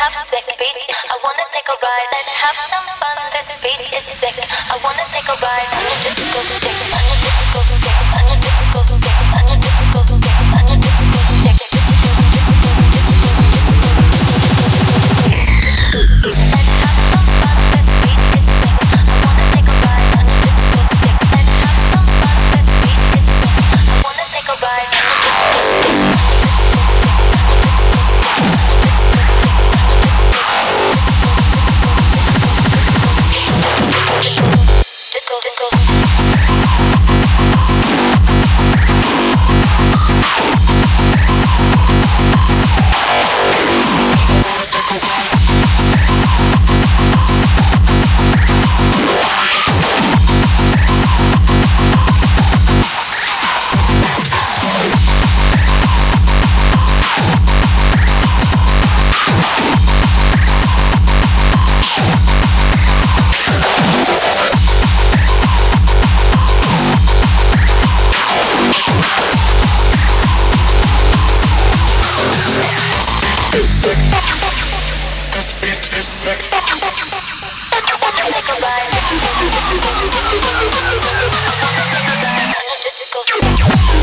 have sick beat. I wanna take a ride. and have some fun. This beat is sick. I wanna take a ride on your disco stick. On your disco stick. On your Bye.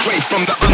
Straight from the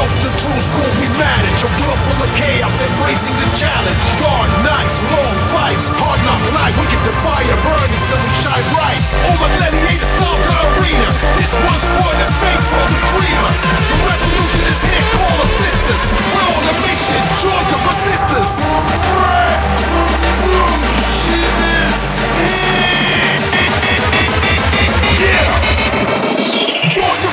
The to true school, we manage. A world full of chaos, embracing the challenge. Dark nights, long fights, hard knock life. We get the fire burning till we shine bright. All my gladiators storm the arena. This one's for the faithful, the dreamer. The revolution is here, call assistance. We're on a mission, join the resistance. Revolution is here. Yeah. Join the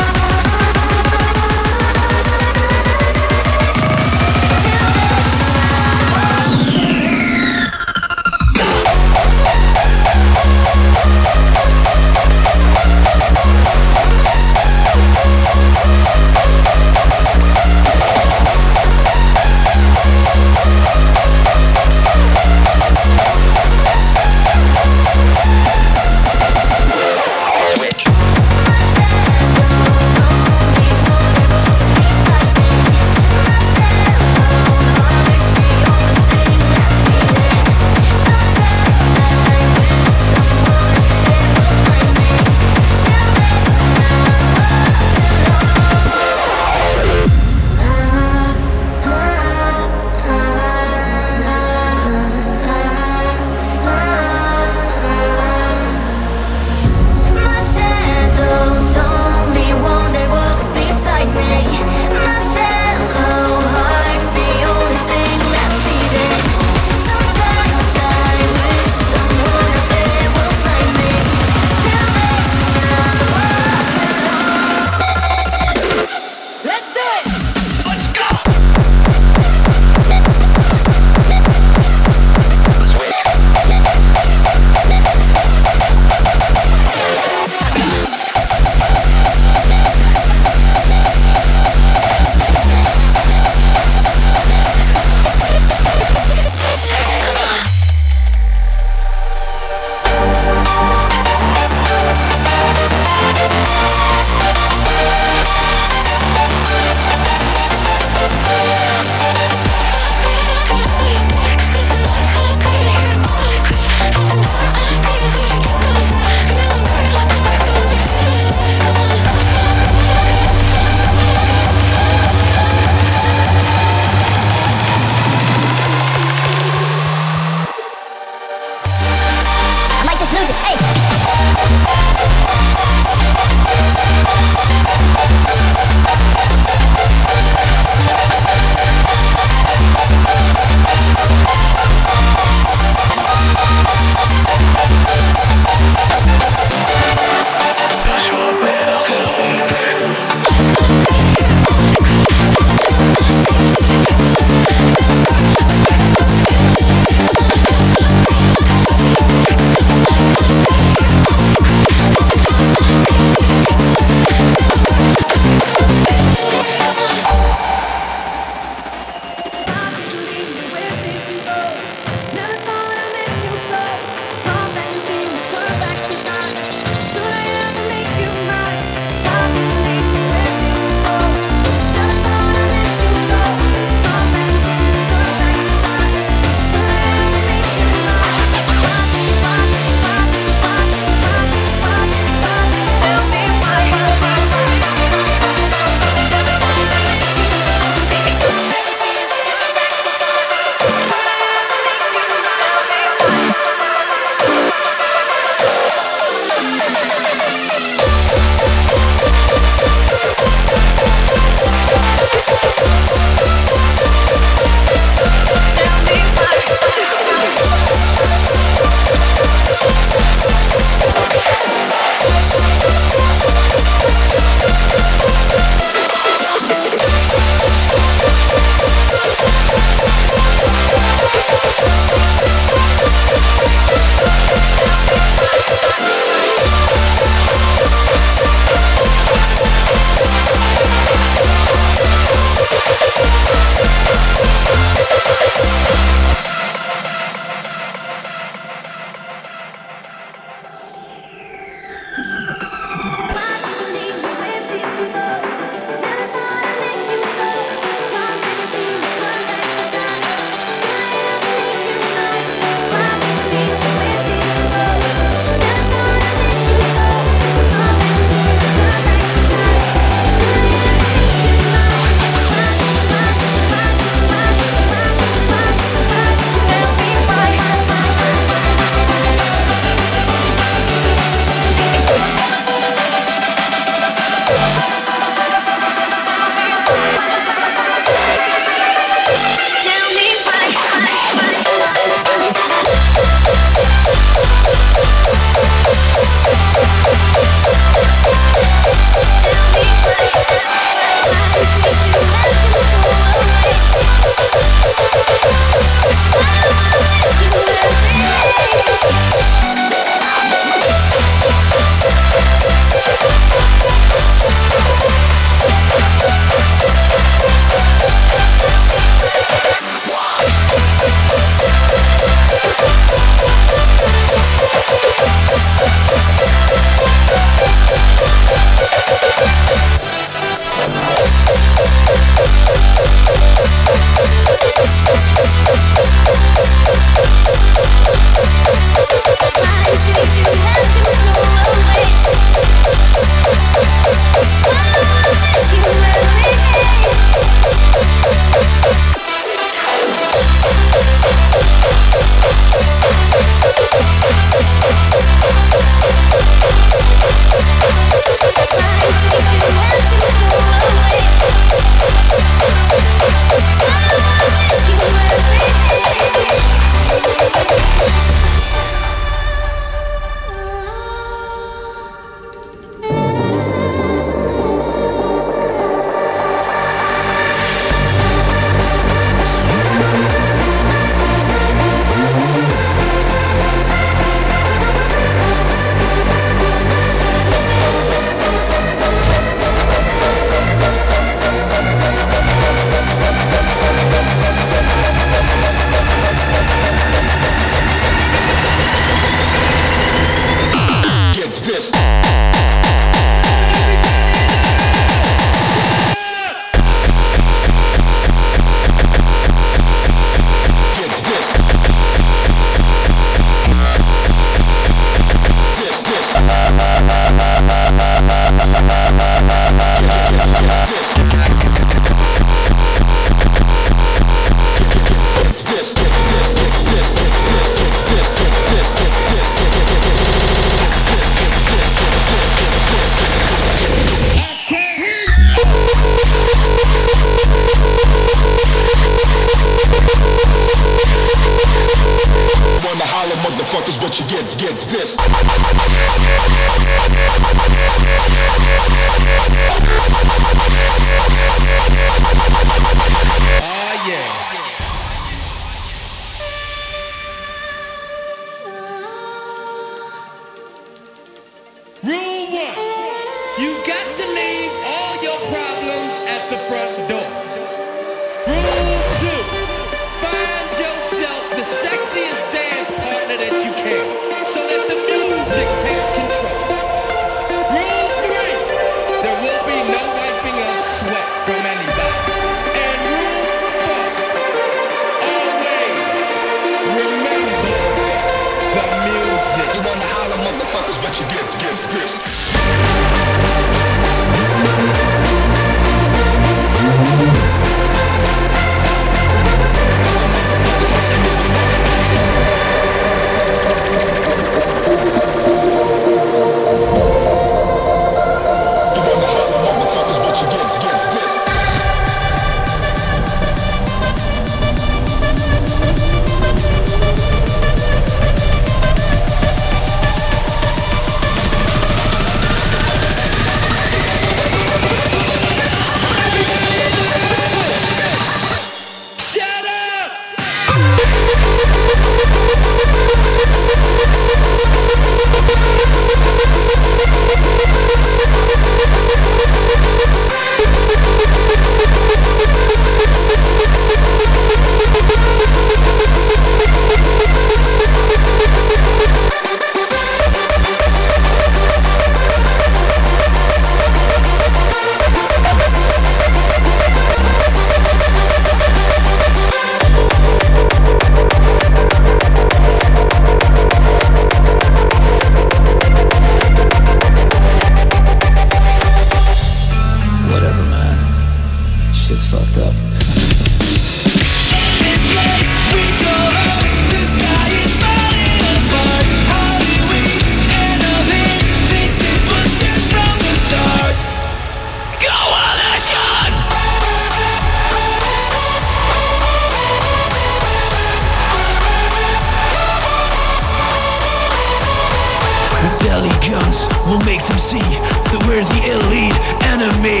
MC that we're the elite enemy.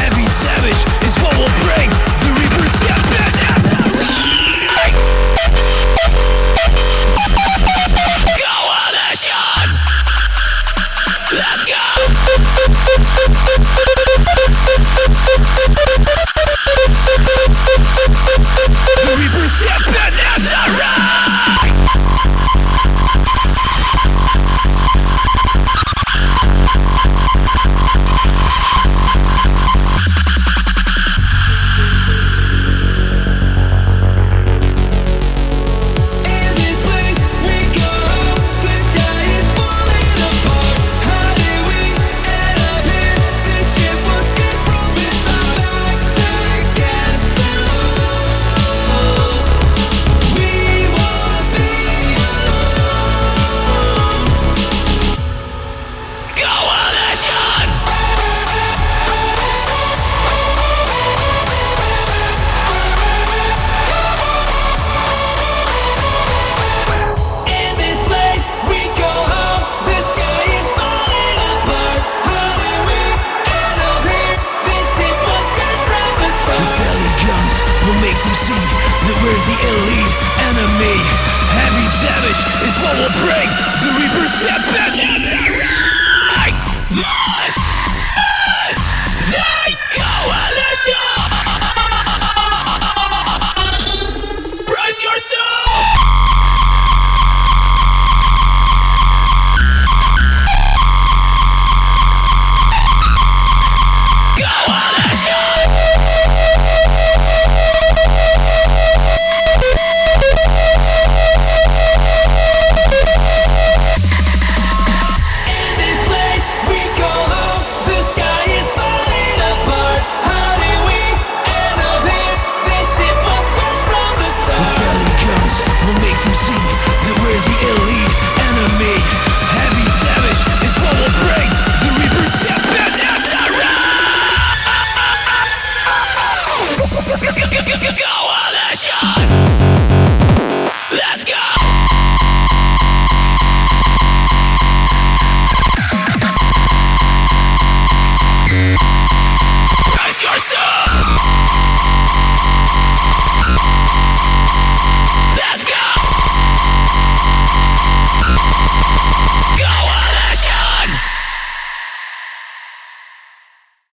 Heavy Damage is what will bring the Reapers down.